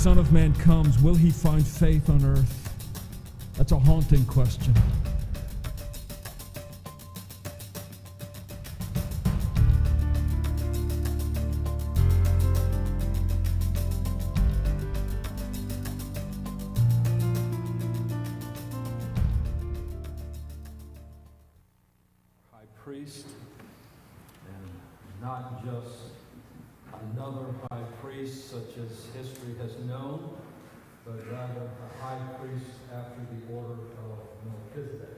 Son of Man comes, will he find faith on earth? That's a haunting question. Melchizedek.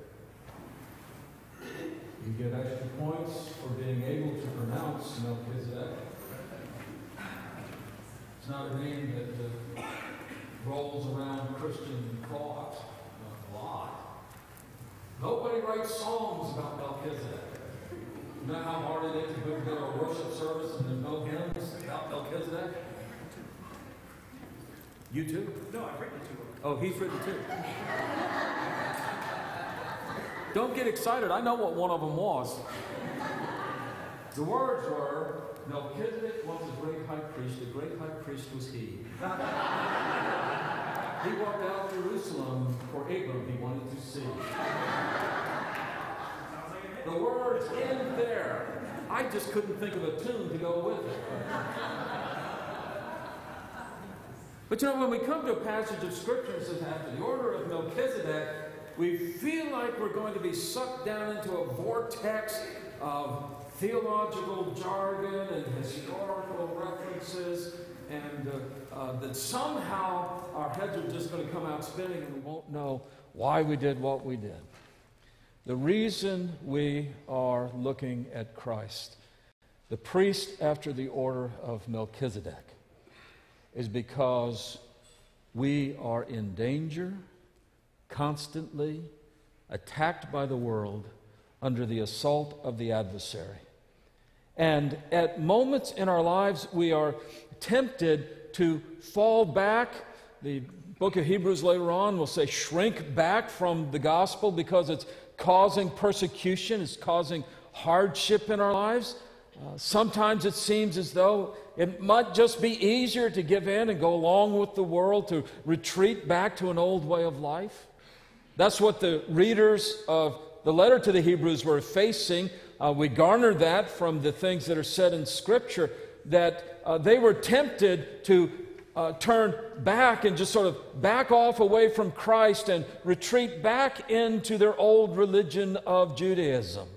You get extra points for being able to pronounce Melchizedek. It's not a name that uh, rolls around Christian thought a lot. Nobody writes songs about Melchizedek. You know how hard it is to go to a worship service and there's no hymns about Melchizedek? You too? No, I've written two of them. Oh, he's written two. Don't get excited. I know what one of them was. The words were Melchizedek was the great high priest. The great high priest was he. he walked out of Jerusalem for Abram he wanted to see. The words end there. I just couldn't think of a tune to go with it. But you know, when we come to a passage of Scripture that says, after the order of Melchizedek, we feel like we're going to be sucked down into a vortex of theological jargon and historical references, and uh, uh, that somehow our heads are just going to come out spinning and we won't know why we did what we did. The reason we are looking at Christ, the priest after the order of Melchizedek, is because we are in danger, constantly attacked by the world under the assault of the adversary. And at moments in our lives, we are tempted to fall back. The book of Hebrews later on will say, shrink back from the gospel because it's causing persecution, it's causing hardship in our lives. Uh, sometimes it seems as though it might just be easier to give in and go along with the world, to retreat back to an old way of life. That's what the readers of the letter to the Hebrews were facing. Uh, we garner that from the things that are said in Scripture, that uh, they were tempted to uh, turn back and just sort of back off away from Christ and retreat back into their old religion of Judaism.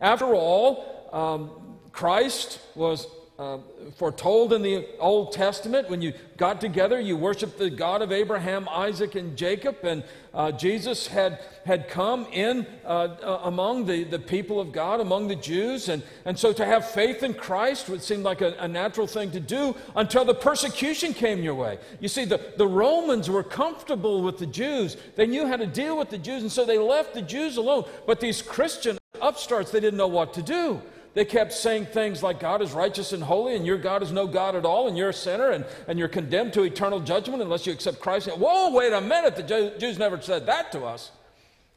After all, um, Christ was uh, foretold in the Old Testament. When you got together, you worshiped the God of Abraham, Isaac, and Jacob. And uh, Jesus had, had come in uh, uh, among the, the people of God, among the Jews. And, and so to have faith in Christ would seem like a, a natural thing to do until the persecution came your way. You see, the, the Romans were comfortable with the Jews, they knew how to deal with the Jews, and so they left the Jews alone. But these Christian upstarts, they didn't know what to do. They kept saying things like God is righteous and holy, and your God is no God at all, and you're a sinner, and, and you're condemned to eternal judgment unless you accept Christ. Whoa, wait a minute. The Jews never said that to us.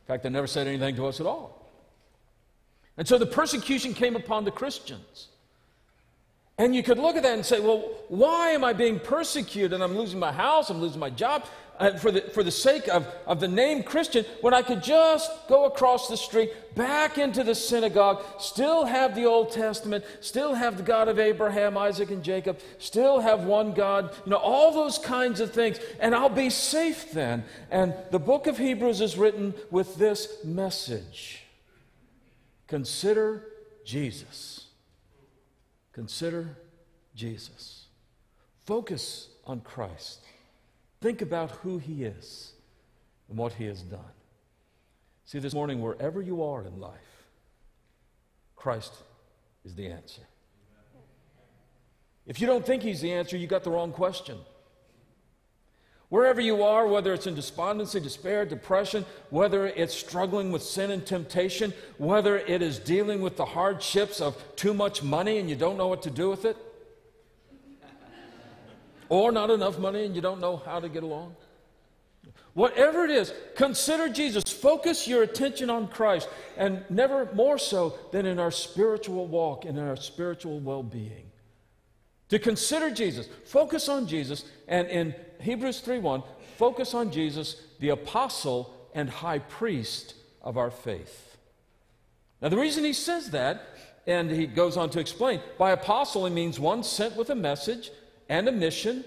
In fact, they never said anything to us at all. And so the persecution came upon the Christians. And you could look at that and say, well, why am I being persecuted? And I'm losing my house, I'm losing my job uh, for, the, for the sake of, of the name Christian when I could just go across the street, back into the synagogue, still have the Old Testament, still have the God of Abraham, Isaac, and Jacob, still have one God, you know, all those kinds of things, and I'll be safe then. And the book of Hebrews is written with this message Consider Jesus. Consider Jesus. Focus on Christ. Think about who He is and what He has done. See, this morning, wherever you are in life, Christ is the answer. If you don't think He's the answer, you got the wrong question. Wherever you are, whether it's in despondency, despair, depression, whether it's struggling with sin and temptation, whether it is dealing with the hardships of too much money and you don't know what to do with it, or not enough money and you don't know how to get along. Whatever it is, consider Jesus. Focus your attention on Christ, and never more so than in our spiritual walk and in our spiritual well being. To consider Jesus, focus on Jesus, and in Hebrews 3:1, focus on Jesus, the apostle and high priest of our faith. Now, the reason he says that, and he goes on to explain, by apostle, he means one sent with a message and a mission.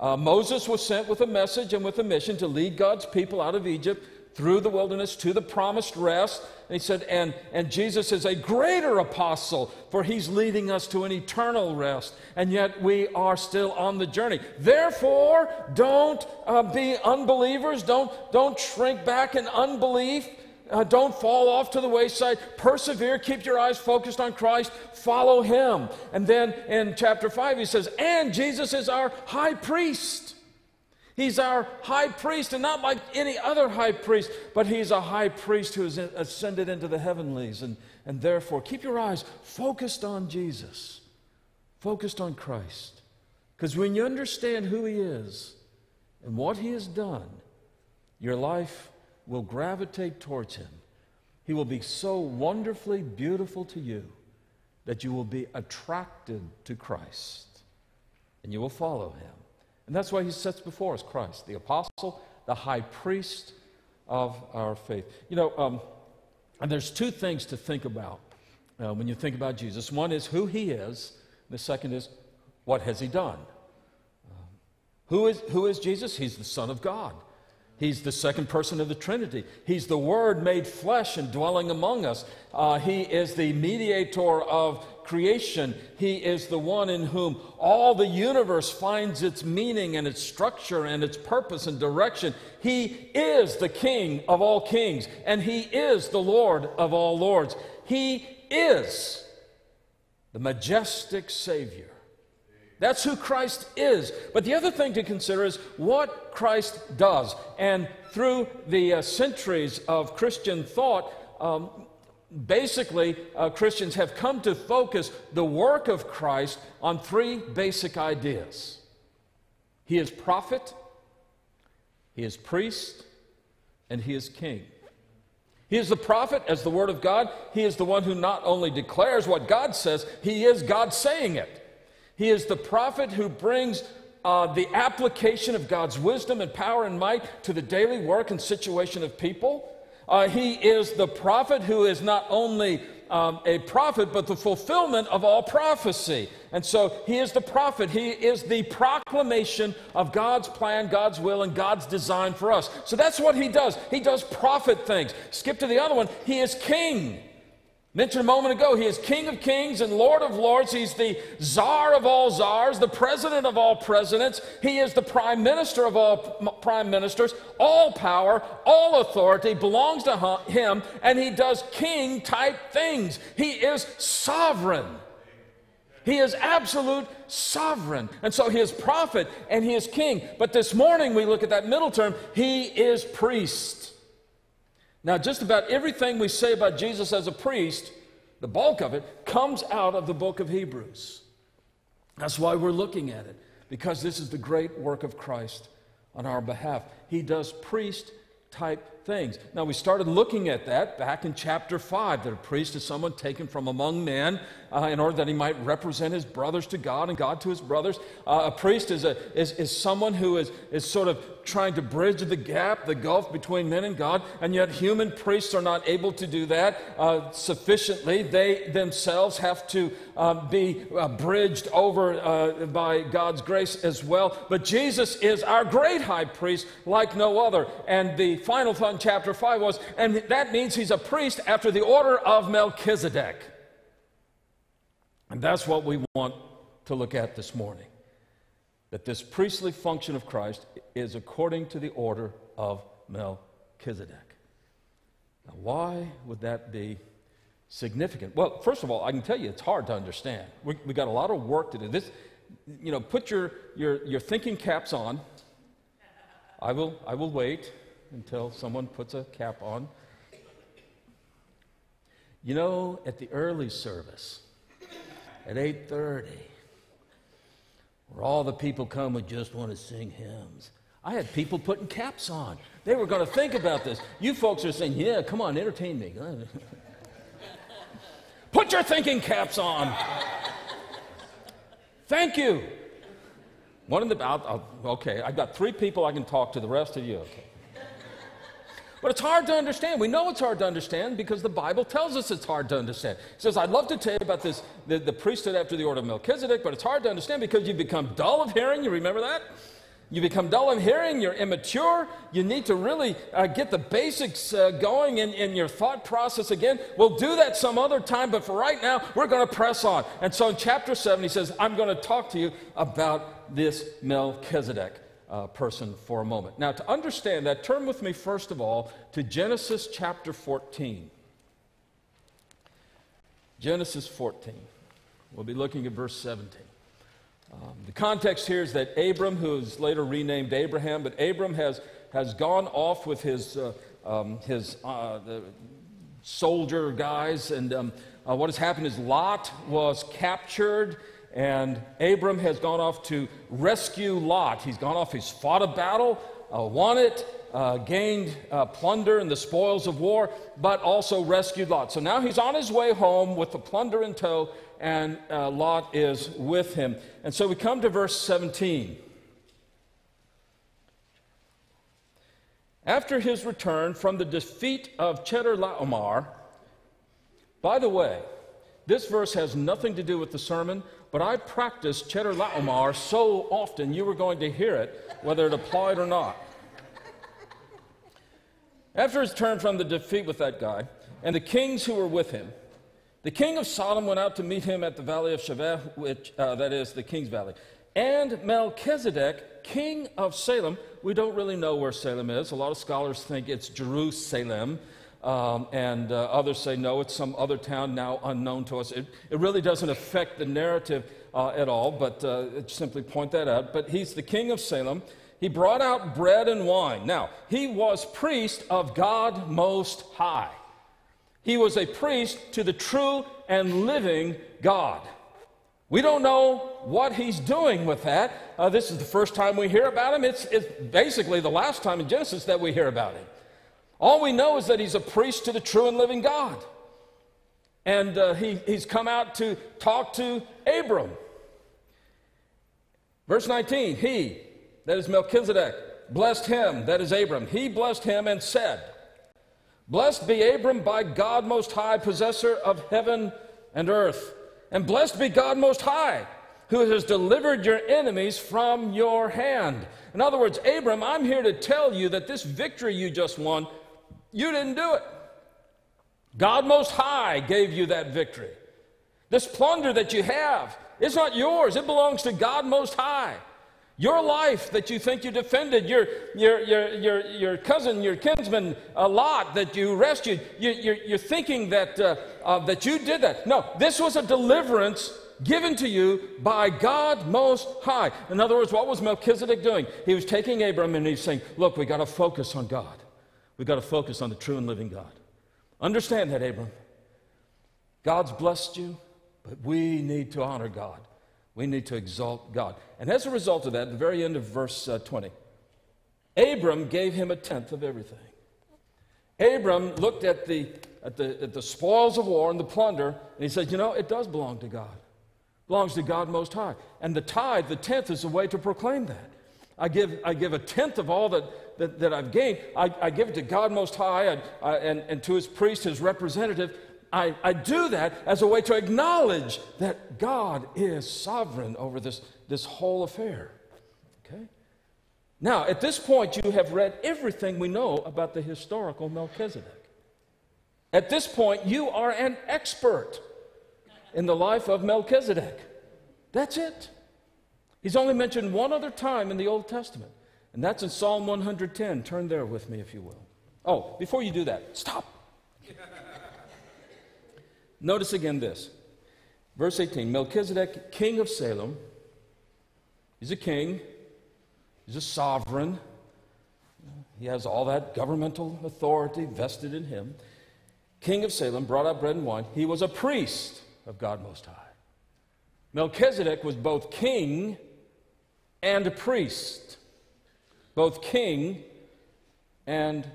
Uh, Moses was sent with a message and with a mission to lead God's people out of Egypt through the wilderness to the promised rest. And he said, and, and Jesus is a greater apostle, for he's leading us to an eternal rest. And yet we are still on the journey. Therefore, don't uh, be unbelievers. Don't, don't shrink back in unbelief. Uh, don't fall off to the wayside. Persevere. Keep your eyes focused on Christ. Follow him. And then in chapter 5, he says, And Jesus is our high priest. He's our high priest, and not like any other high priest, but he's a high priest who has ascended into the heavenlies. And, and therefore, keep your eyes focused on Jesus, focused on Christ. Because when you understand who he is and what he has done, your life will gravitate towards him. He will be so wonderfully beautiful to you that you will be attracted to Christ and you will follow him. And that's why he sets before us Christ, the apostle, the high priest of our faith. You know, um, and there's two things to think about uh, when you think about Jesus. One is who he is, the second is what has he done? Um, who, is, who is Jesus? He's the Son of God. He's the second person of the Trinity. He's the Word made flesh and dwelling among us. Uh, he is the mediator of creation. He is the one in whom all the universe finds its meaning and its structure and its purpose and direction. He is the King of all kings, and He is the Lord of all lords. He is the majestic Savior. That's who Christ is. But the other thing to consider is what Christ does. And through the uh, centuries of Christian thought, um, basically, uh, Christians have come to focus the work of Christ on three basic ideas He is prophet, He is priest, and He is king. He is the prophet as the Word of God. He is the one who not only declares what God says, He is God saying it. He is the prophet who brings uh, the application of God's wisdom and power and might to the daily work and situation of people. Uh, he is the prophet who is not only um, a prophet, but the fulfillment of all prophecy. And so he is the prophet. He is the proclamation of God's plan, God's will, and God's design for us. So that's what he does. He does prophet things. Skip to the other one. He is king. Mentioned a moment ago, he is King of Kings and Lord of Lords. He's the Czar of all czars, the President of all presidents. He is the Prime Minister of all prime ministers. All power, all authority belongs to him, and he does king type things. He is sovereign. He is absolute sovereign. And so he is prophet and he is king. But this morning we look at that middle term, he is priest. Now, just about everything we say about Jesus as a priest, the bulk of it, comes out of the book of Hebrews. That's why we're looking at it, because this is the great work of Christ on our behalf. He does priest type things. Now, we started looking at that back in chapter 5 that a priest is someone taken from among men uh, in order that he might represent his brothers to God and God to his brothers. Uh, a priest is, a, is, is someone who is, is sort of trying to bridge the gap, the gulf between men and God, and yet human priests are not able to do that uh, sufficiently. They themselves have to uh, be uh, bridged over uh, by God's grace as well. But Jesus is our great high priest like no other. And the final thought chapter 5 was, and that means he's a priest after the order of Melchizedek. And that's what we want to look at this morning. That this priestly function of Christ is according to the order of Melchizedek. Now, why would that be significant? Well, first of all, I can tell you it's hard to understand. We, we got a lot of work to do. This, you know, put your, your, your thinking caps on. I will, I will wait until someone puts a cap on. You know, at the early service, at 8:30 where all the people come who just want to sing hymns. I had people putting caps on. They were going to think about this. You folks are saying, "Yeah, come on, entertain me." Put your thinking caps on. Thank you. One in the, I'll, I'll, okay, I've got three people I can talk to, the rest of you, okay. But it's hard to understand. We know it's hard to understand because the Bible tells us it's hard to understand. It says, I'd love to tell you about this, the, the priesthood after the order of Melchizedek, but it's hard to understand because you become dull of hearing. You remember that? You become dull of hearing, you're immature, you need to really uh, get the basics uh, going in, in your thought process again. We'll do that some other time, but for right now, we're going to press on. And so in chapter 7, he says, I'm going to talk to you about this Melchizedek uh, person for a moment. Now, to understand that, turn with me first of all to Genesis chapter 14. Genesis 14. We'll be looking at verse 17. Um, the context here is that Abram, who is later renamed Abraham, but Abram has, has gone off with his, uh, um, his uh, soldier guys, and um, uh, what has happened is Lot was captured and Abram has gone off to rescue Lot. He's gone off, he's fought a battle, uh, won it, uh, gained uh, plunder and the spoils of war, but also rescued Lot. So now he's on his way home with the plunder in tow, and uh, Lot is with him. And so we come to verse 17. After his return from the defeat of Chedorlaomer, by the way, this verse has nothing to do with the sermon but I practiced Chedorlaomer so often you were going to hear it, whether it applied or not. After his turn from the defeat with that guy, and the kings who were with him, the king of Sodom went out to meet him at the valley of Shaveh, which, uh, that is, the king's valley. And Melchizedek, king of Salem, we don't really know where Salem is. A lot of scholars think it's Jerusalem. Um, and uh, others say, no, it's some other town now unknown to us. It, it really doesn't affect the narrative uh, at all, but uh, simply point that out. But he's the king of Salem. He brought out bread and wine. Now, he was priest of God Most High. He was a priest to the true and living God. We don't know what he's doing with that. Uh, this is the first time we hear about him. It's, it's basically the last time in Genesis that we hear about him. All we know is that he's a priest to the true and living God. And uh, he, he's come out to talk to Abram. Verse 19, he, that is Melchizedek, blessed him, that is Abram. He blessed him and said, Blessed be Abram by God Most High, possessor of heaven and earth. And blessed be God Most High, who has delivered your enemies from your hand. In other words, Abram, I'm here to tell you that this victory you just won you didn't do it. God Most High gave you that victory. This plunder that you have, it's not yours, it belongs to God Most High. Your life that you think you defended, your, your, your, your, your cousin, your kinsman, a lot that you rescued, you, you're, you're thinking that, uh, uh, that you did that. No, this was a deliverance given to you by God Most High. In other words, what was Melchizedek doing? He was taking Abram and he's saying, Look, we got to focus on God. We've got to focus on the true and living God. Understand that, Abram. God's blessed you, but we need to honor God. We need to exalt God. And as a result of that, at the very end of verse uh, 20, Abram gave him a tenth of everything. Abram looked at the, at, the, at the spoils of war and the plunder, and he said, You know, it does belong to God. It belongs to God Most High. And the tithe, the tenth, is a way to proclaim that. I give, I give a tenth of all that, that, that I've gained, I, I, give it to God Most High and, uh, and, and to his priest, his representative. I, I do that as a way to acknowledge that God is sovereign over this, this whole affair. Okay? Now, at this point, you have read everything we know about the historical Melchizedek. At this point, you are an expert in the life of Melchizedek. That's it. He's only mentioned one other time in the Old Testament. And that's in Psalm 110. Turn there with me, if you will. Oh, before you do that, stop. Notice again this. Verse 18 Melchizedek, king of Salem, he's a king, he's a sovereign. He has all that governmental authority vested in him. King of Salem brought out bread and wine. He was a priest of God Most High. Melchizedek was both king and a priest both king and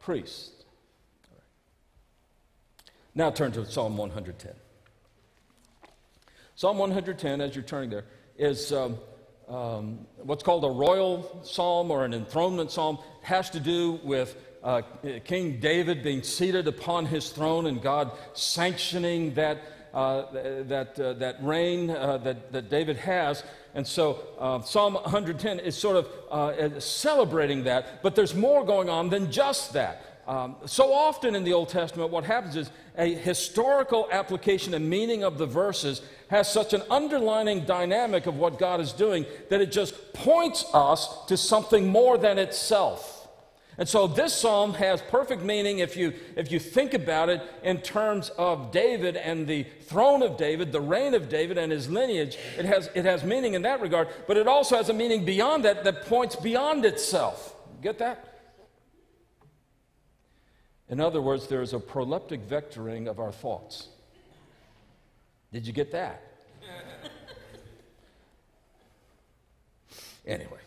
priest. Now turn to Psalm 110. Psalm 110, as you're turning there, is um, um, what's called a royal psalm or an enthronement psalm. It has to do with uh, King David being seated upon his throne and God sanctioning that, uh, that, uh, that reign uh, that, that David has. And so uh, Psalm 110 is sort of uh, celebrating that, but there's more going on than just that. Um, so often in the Old Testament, what happens is a historical application and meaning of the verses has such an underlining dynamic of what God is doing that it just points us to something more than itself. And so this psalm has perfect meaning if you, if you think about it in terms of David and the throne of David, the reign of David and his lineage. It has, it has meaning in that regard, but it also has a meaning beyond that that points beyond itself. Get that? In other words, there is a proleptic vectoring of our thoughts. Did you get that? anyway.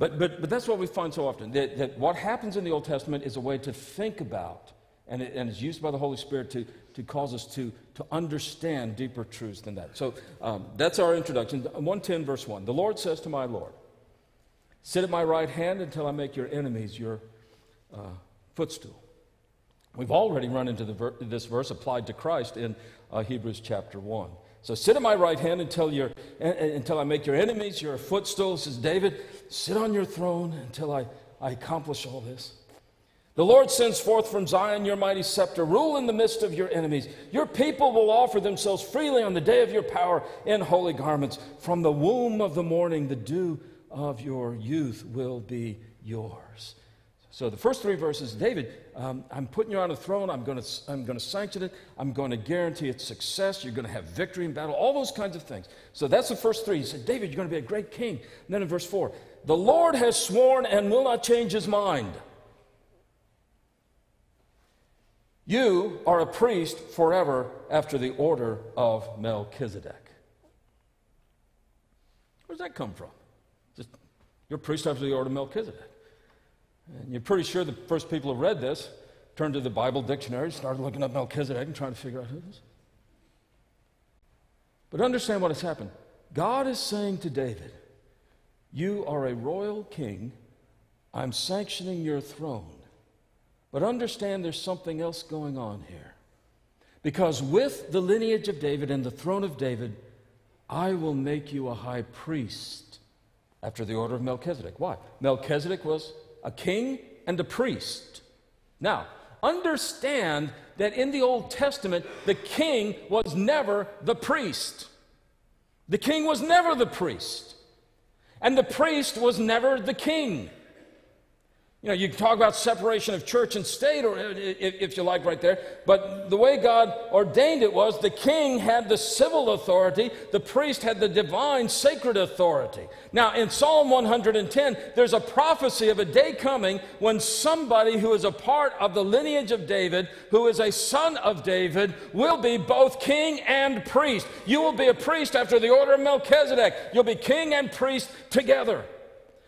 But, but, but that's what we find so often that, that what happens in the Old Testament is a way to think about, and, it, and it's used by the Holy Spirit to, to cause us to, to understand deeper truths than that. So um, that's our introduction. 110, verse 1. The Lord says to my Lord, Sit at my right hand until I make your enemies your uh, footstool. We've already run into ver- this verse applied to Christ in uh, Hebrews chapter 1. So sit at my right hand until, you until I make your enemies your footstool, says David. Sit on your throne until I, I accomplish all this. The Lord sends forth from Zion your mighty scepter. Rule in the midst of your enemies. Your people will offer themselves freely on the day of your power in holy garments. From the womb of the morning, the dew of your youth will be yours. So the first three verses, David, um, I'm putting you on a throne. I'm going to I'm going to sanction it. I'm going to guarantee its success. You're going to have victory in battle. All those kinds of things. So that's the first three. He said, David, you're going to be a great king. And then in verse four, the Lord has sworn and will not change his mind. You are a priest forever after the order of Melchizedek. Where does that come from? Just, you're a priest after the order of Melchizedek. And you're pretty sure the first people who read this turned to the Bible dictionary, started looking up Melchizedek and trying to figure out who this is. But understand what has happened. God is saying to David, You are a royal king. I'm sanctioning your throne. But understand there's something else going on here. Because with the lineage of David and the throne of David, I will make you a high priest after the order of Melchizedek. Why? Melchizedek was a king and a priest. Now, understand that in the Old Testament, the king was never the priest. The king was never the priest. And the priest was never the king. You know, you can talk about separation of church and state, or uh, if you like, right there. But the way God ordained it was the king had the civil authority, the priest had the divine sacred authority. Now, in Psalm 110, there's a prophecy of a day coming when somebody who is a part of the lineage of David, who is a son of David, will be both king and priest. You will be a priest after the order of Melchizedek. You'll be king and priest together.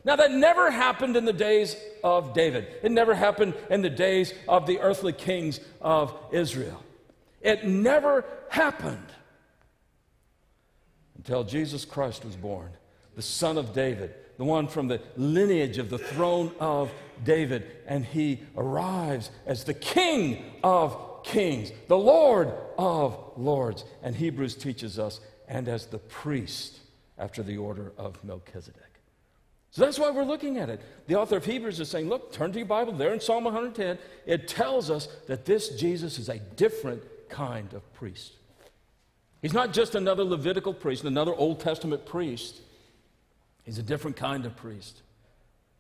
Now, that never happened in the days of David. It never happened in the days of the earthly kings of Israel. It never happened until Jesus Christ was born, the son of David, the one from the lineage of the throne of David. And he arrives as the king of kings, the Lord of lords. And Hebrews teaches us, and as the priest after the order of Melchizedek. So that's why we're looking at it. The author of Hebrews is saying, look, turn to your Bible there in Psalm 110. It tells us that this Jesus is a different kind of priest. He's not just another Levitical priest, another Old Testament priest. He's a different kind of priest,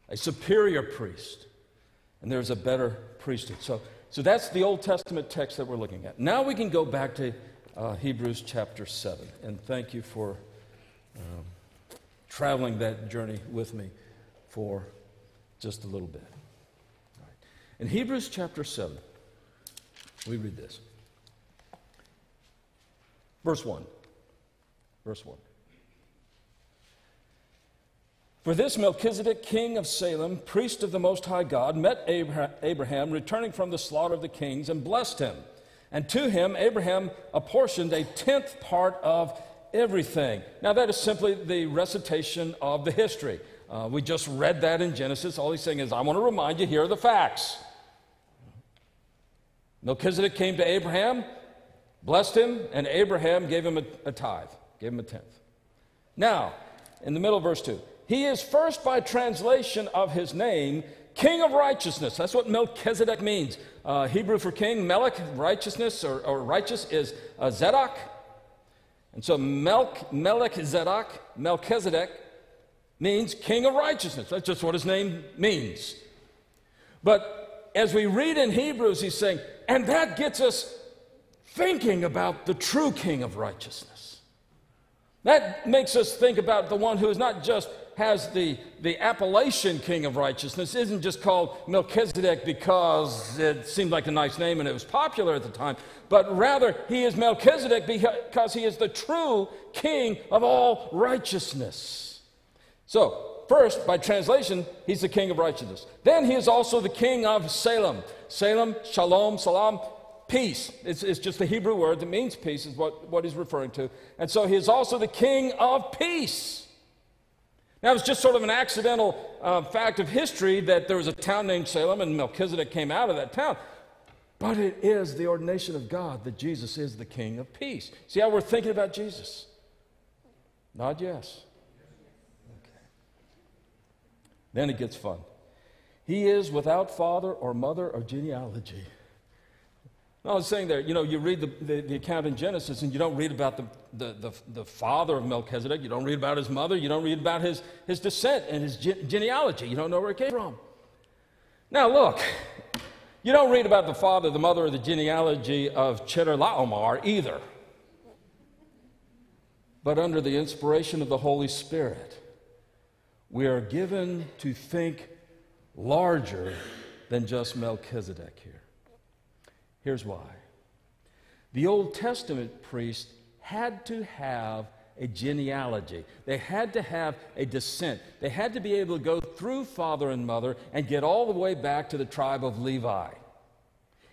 a superior priest. And there's a better priesthood. So, so that's the Old Testament text that we're looking at. Now we can go back to uh, Hebrews chapter 7. And thank you for. Um, traveling that journey with me for just a little bit. In Hebrews chapter 7, we read this. Verse 1. Verse 1. For this Melchizedek, king of Salem, priest of the Most High God, met Abraham returning from the slaughter of the kings and blessed him. And to him, Abraham apportioned a tenth part of everything. Now, that is simply the recitation of the history. Uh, we just read that in Genesis. All he's saying is, I want to remind you, here are the facts. Melchizedek came to Abraham, blessed him, and Abraham gave him a, a tithe, gave him a tenth. Now, in the middle of verse 2, he is first by translation of his name, King of righteousness. That's what Melchizedek means. Uh, Hebrew for king, Melech, righteousness or, or righteous, is uh, Zedek. And so Melch, Melchizedek, Melchizedek means king of righteousness. That's just what his name means. But as we read in Hebrews, he's saying, and that gets us thinking about the true king of righteousness. That makes us think about the one who is not just has the, the appellation king of righteousness, isn't just called Melchizedek because it seemed like a nice name and it was popular at the time, but rather he is Melchizedek because he is the true king of all righteousness. So, first, by translation, he's the king of righteousness. Then he is also the king of Salem. Salem, shalom, salam, peace. It's, it's, just the Hebrew word that means peace, is what, what he's referring to. And so he is also the king of peace. Now, it's just sort of an accidental uh, fact of history that there was a town named Salem and Melchizedek came out of that town. But it is the ordination of God that Jesus is the king of peace. See how we're thinking about Jesus? Nod yes. Then it gets fun. He is without father or mother or genealogy. I was saying there, you know, you read the, the, the, account in Genesis and you don't read about the, the, the, the, father of Melchizedek. You don't read about his mother. You don't read about his, his descent and his ge- genealogy. You don't know where it came from. Now, look, you don't read about the father, the mother, or the genealogy of Chedorlaomer either. But under the inspiration of the Holy Spirit, we are given to think larger than just Melchizedek here. Here's why the Old Testament priest had to have a genealogy. They had to have a descent. They had to be able to go through father and mother and get all the way back to the tribe of Levi.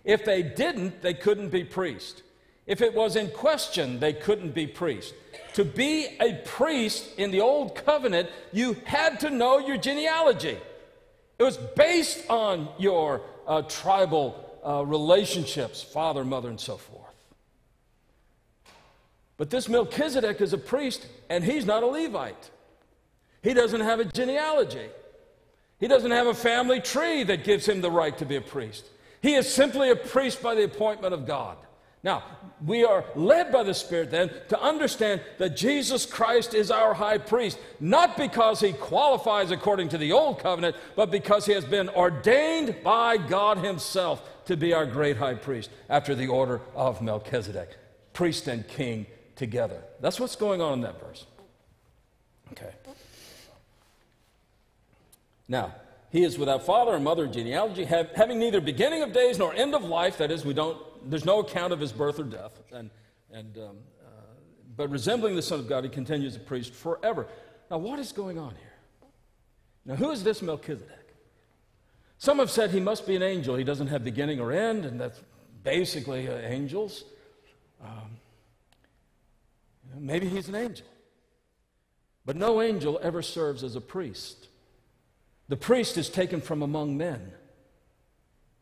If they didn't, they couldn't be priest. If it was in question, they couldn't be priest. To be a priest in the Old Covenant, you had to know your genealogy. It was based on your uh, tribal uh, relationships, father, mother, and so forth. But this Melchizedek is a priest, and he's not a Levite. He doesn't have a genealogy. He doesn't have a family tree that gives him the right to be a priest. He is simply a priest by the appointment of God. Now, we are led by the Spirit then to understand that Jesus Christ is our high priest, not because he qualifies according to the old covenant, but because he has been ordained by God himself to be our great high priest after the order of Melchizedek, priest and king together. That's what's going on in that verse. Okay. Now, he is without father or mother genealogy, have, having neither beginning of days nor end of life. That is, we don't there's no account of his birth or death. And, and, um, uh, but resembling the Son of God, he continues a priest forever. Now, what is going on here? Now, who is this Melchizedek? Some have said he must be an angel. He doesn't have beginning or end, and that's basically uh, angels. Um, maybe he's an angel. But no angel ever serves as a priest. The priest is taken from among men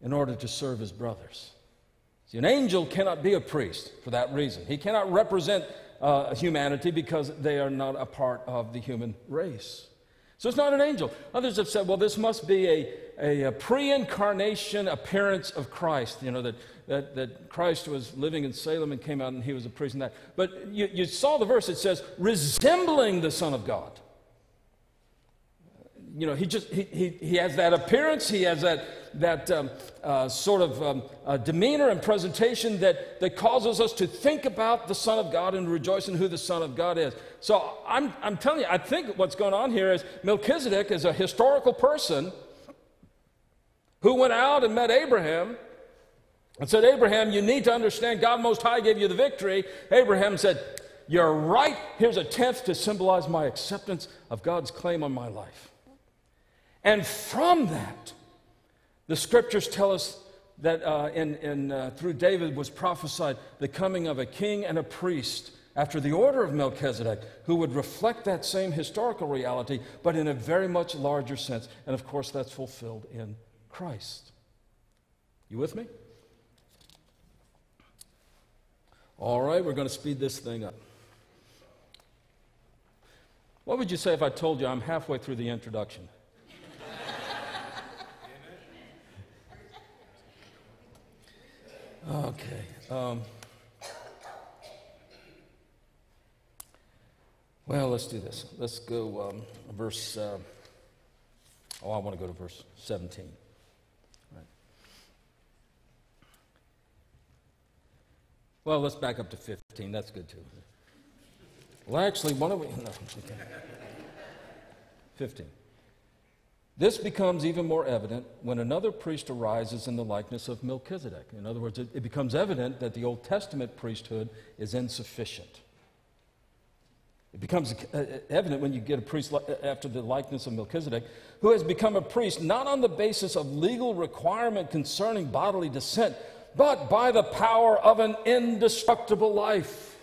in order to serve his brothers. See, an angel cannot be a priest for that reason. He cannot represent uh, humanity because they are not a part of the human race. So it's not an angel. Others have said, well, this must be a, a, a pre incarnation appearance of Christ, you know, that, that, that Christ was living in Salem and came out and he was a priest and that. But you, you saw the verse, it says, resembling the Son of God you know, he just he, he, he has that appearance, he has that that um, uh, sort of um, uh, demeanor and presentation that that causes us to think about the Son of God and rejoice in who the Son of God is. So I'm I'm telling you, I think what's going on here is Melchizedek is a historical person who went out and met Abraham and said, Abraham, you need to understand God Most High gave you the victory. Abraham said, You're right. Here's a tenth to symbolize my acceptance of God's claim on my life. And from that, the scriptures tell us that uh, in, in, uh, through David was prophesied the coming of a king and a priest after the order of Melchizedek, who would reflect that same historical reality, but in a very much larger sense. And of course, that's fulfilled in Christ. You with me? All right, we're going to speed this thing up. What would you say if I told you I'm halfway through the introduction? okay. Um, Well, let's do this. Let's go um, verse. Uh, oh, I want to go to verse 17. Right. Well, let's back up to 15. That's good too. Well, actually, why don't we? No, okay. 15. This becomes even more evident when another priest arises in the likeness of Melchizedek. In other words, it, it becomes evident that the Old Testament priesthood is insufficient. It becomes uh, evident when you get a priest uh, after the likeness of Melchizedek, who has become a priest not on the basis of legal requirement concerning bodily descent, but by the power of an indestructible life.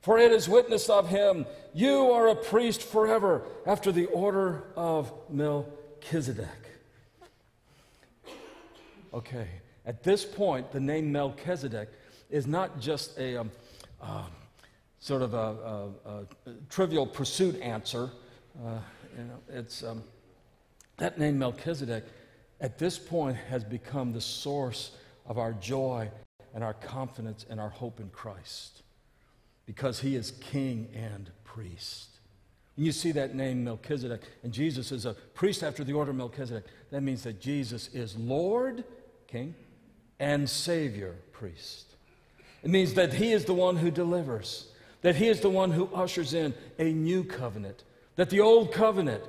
For it is witnessed of him, you are a priest forever after the order of Melchizedek. Okay, at this point, the name Melchizedek is not just a. Um, uh, sort of a, a, a trivial pursuit answer. Uh, you know, it's um, that name Melchizedek at this point has become the source of our joy and our confidence and our hope in Christ because he is king and priest. And you see that name Melchizedek, and Jesus is a priest after the order of Melchizedek. That means that Jesus is Lord, king, and Savior, priest. It means that he is the one who delivers that He is the one who ushers in a new covenant. That the old covenant,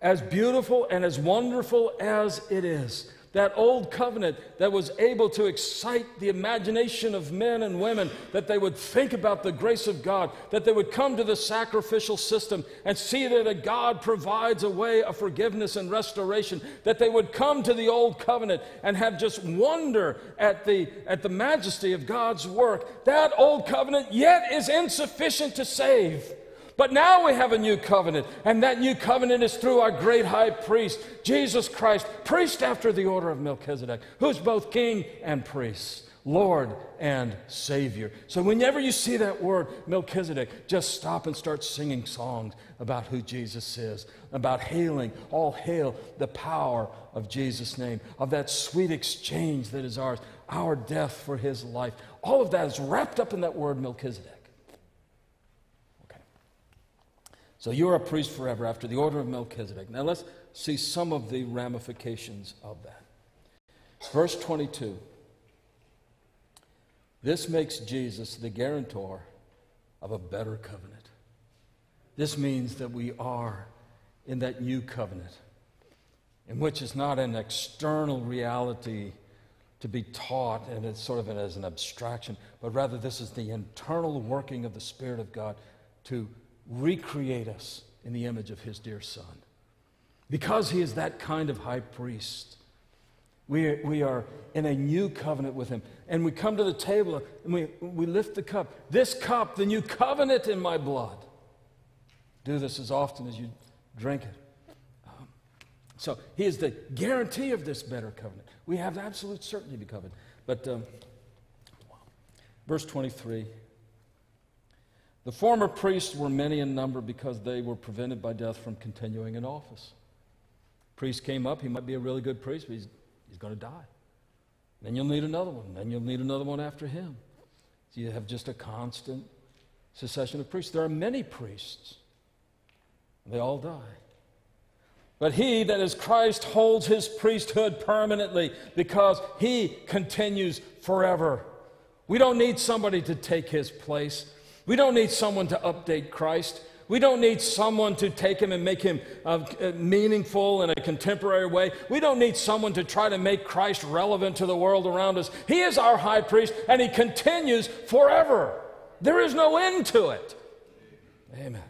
as beautiful and as wonderful as it is, that old covenant that was able to excite the imagination of men and women, that they would think about the grace of God, that they would come to the sacrificial system and see that a God provides a way of forgiveness and restoration, that they would come to the old covenant and have just wonder at the, at the majesty of God's work. That old covenant yet is insufficient to save. But now we have a new covenant, and that new covenant is through our great high priest, Jesus Christ, priest after the order of Melchizedek, who's both king and priest, Lord and Savior. So whenever you see that word Melchizedek, just stop and start singing songs about who Jesus is, about hailing, all hail the power of Jesus' name, of that sweet exchange that is ours, our death for his life. All of that is wrapped up in that word Melchizedek. So you're a priest forever after the order of Melchizedek. Now let's see some of the ramifications of that. Verse 22 This makes Jesus the guarantor of a better covenant. This means that we are in that new covenant, in which it's not an external reality to be taught and it's sort of as an abstraction, but rather this is the internal working of the Spirit of God to recreate us in the image of his dear son. Because he is that kind of high priest, we are, we are in a new covenant with him. And we come to the table and we, we lift the cup. This cup, the new covenant in my blood. Do this as often as you drink it. Um, so he is the guarantee of this better covenant. We have absolute certainty of the covenant. But um, verse 23 the former priests were many in number because they were prevented by death from continuing in office. Priest came up, he might be a really good priest, but he's, he's going to die. Then you'll need another one. Then you'll need another one after him. So you have just a constant succession of priests. There are many priests, they all die. But he that is Christ holds his priesthood permanently because he continues forever. We don't need somebody to take his place. We don't need someone to update Christ. We don't need someone to take him and make him uh, uh, meaningful in a contemporary way. We don't need someone to try to make Christ relevant to the world around us. He is our high priest and he continues forever. There is no end to it. Amen.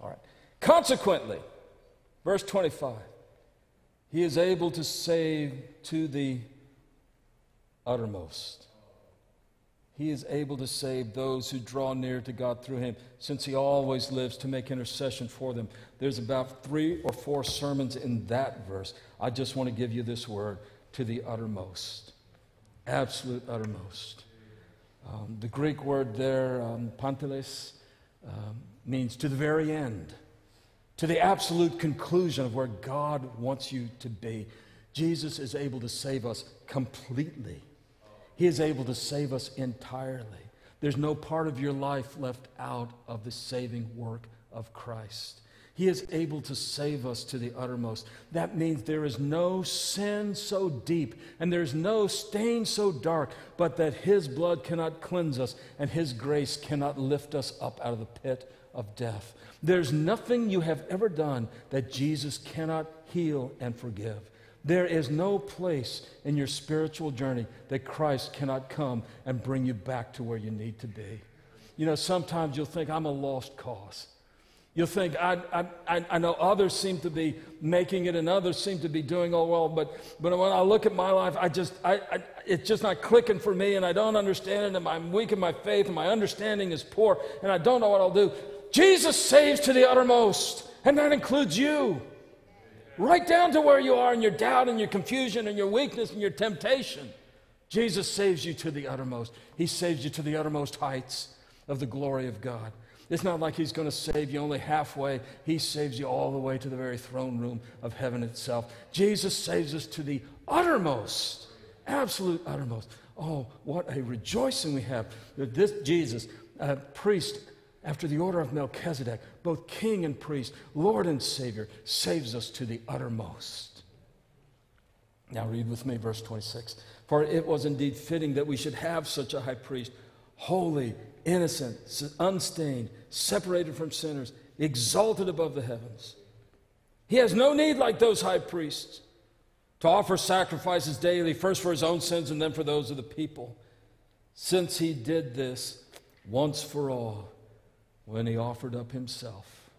All right. Consequently, verse 25, he is able to save to the uttermost he is able to save those who draw near to God through him, since he always lives to make intercession for them. There's about three or four sermons in that verse. I just want to give you this word to the uttermost, absolute uttermost. Um, the Greek word there, um, panteles, um, means to the very end, to the absolute conclusion of where God wants you to be. Jesus is able to save us completely. He is able to save us entirely. There's no part of your life left out of the saving work of Christ. He is able to save us to the uttermost. That means there is no sin so deep and there's no stain so dark, but that His blood cannot cleanse us and His grace cannot lift us up out of the pit of death. There's nothing you have ever done that Jesus cannot heal and forgive. There is no place in your spiritual journey that Christ cannot come and bring you back to where you need to be. You know, sometimes you'll think, I'm a lost cause. You'll think, I, I, I know others seem to be making it and others seem to be doing all well, but, but when I look at my life, I just, I, I, it's just not clicking for me and I don't understand it and I'm weak in my faith and my understanding is poor and I don't know what I'll do. Jesus saves to the uttermost, and that includes you right down to where you are in your doubt and your confusion and your weakness and your temptation. Jesus saves you to the uttermost. He saves you to the uttermost heights of the glory of God. It's not like He's going to save you only halfway. He saves you all the way to the very throne room of heaven itself. Jesus saves us to the uttermost, absolute uttermost. Oh, what a rejoicing we have that this Jesus, a priest after the order of Melchizedek, both king and priest, Lord and Savior, saves us to the uttermost. Now, read with me verse 26. For it was indeed fitting that we should have such a high priest, holy, innocent, unstained, separated from sinners, exalted above the heavens. He has no need, like those high priests, to offer sacrifices daily, first for his own sins and then for those of the people, since he did this once for all when he offered up himself.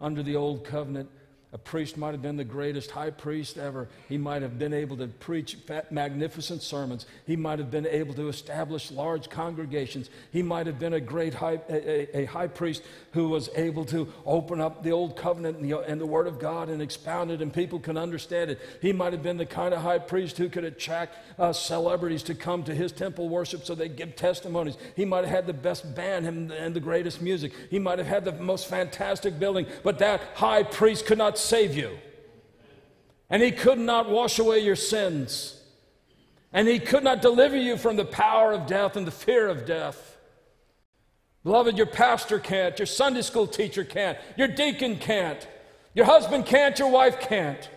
Under the old covenant, a priest might have been the greatest high priest ever. He might have been able to preach magnificent sermons. He might have been able to establish large congregations. He might have been a great high, a, a high priest who was able to open up the old covenant and the, and the Word of God and expound it, and people can understand it. He might have been the kind of high priest who could attract uh, celebrities to come to his temple worship so they give testimonies. He might have had the best band and, and the greatest music. He might have had the most fantastic building, but that high priest could not save you. And he could not wash away your sins. And he could not deliver you from the power of death and the fear of death. Beloved, your pastor can't, your Sunday school teacher can't, your deacon can't, your husband can't, your wife can't.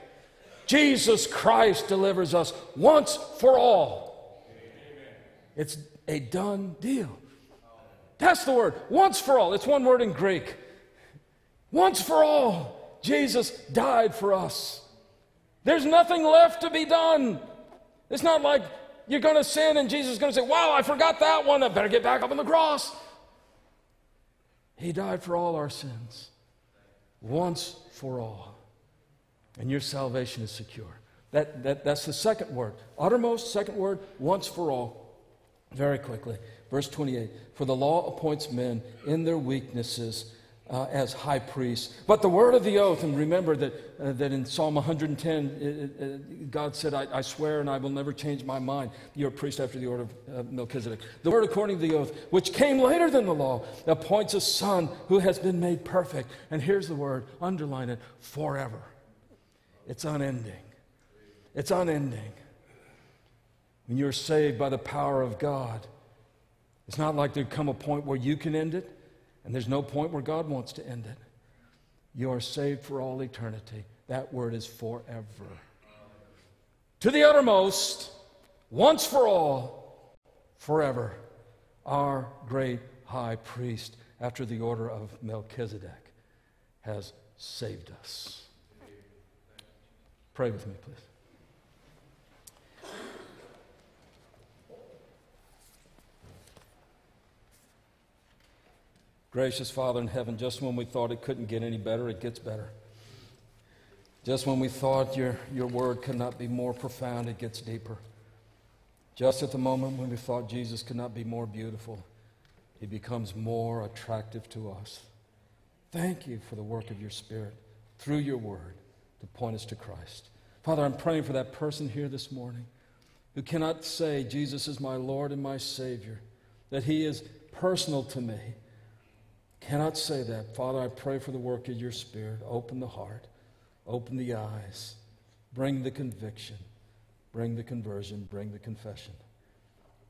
Jesus Christ delivers us once for all. It's a done deal. That's the word, once for all. It's one word in Greek. Once for all. Jesus died for us. There's nothing left to be done. It's not like you're going to sin and Jesus is going to say, Wow, I forgot that one. I better get back up on the cross. He died for all our sins, once for all. And your salvation is secure. That, that, that's the second word. Uttermost, second word, once for all. Very quickly. Verse 28 For the law appoints men in their weaknesses uh, as high priest. But the word of the oath, and remember that, uh, that in Psalm 110, it, it, God said, I, I, swear and I will never change my mind. You're a priest after the order of uh, Melchizedek. The word according to the oath, which came later than the law, appoints a son who has been made perfect. And here's the word, underline it, forever. It's unending. It's unending. When you're saved by the power of God, it's not like there'd come a point where you can end it. And there's no point where God wants to end it. You are saved for all eternity. That word is forever. To the uttermost, once for all, forever, our great high priest, after the order of Melchizedek, has saved us. Pray with me, please. Gracious Father in heaven, just when we thought it couldn't get any better, it gets better. Just when we thought your, your word could not be more profound, it gets deeper. Just at the moment when we thought Jesus could not be more beautiful, he becomes more attractive to us. Thank you for the work of your Spirit through your word to point us to Christ. Father, I'm praying for that person here this morning who cannot say, Jesus is my Lord and my Savior, that he is personal to me. Cannot say that. Father, I pray for the work of your Spirit. Open the heart, open the eyes, bring the conviction, bring the conversion, bring the confession.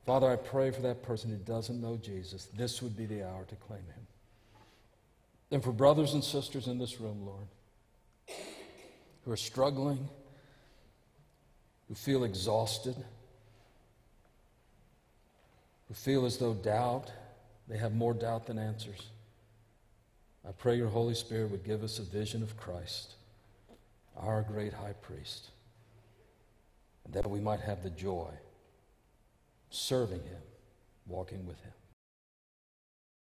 Father, I pray for that person who doesn't know Jesus. This would be the hour to claim him. And for brothers and sisters in this room, Lord, who are struggling, who feel exhausted, who feel as though doubt, they have more doubt than answers. I pray your Holy Spirit would give us a vision of Christ, our great high priest, and that we might have the joy serving him, walking with him.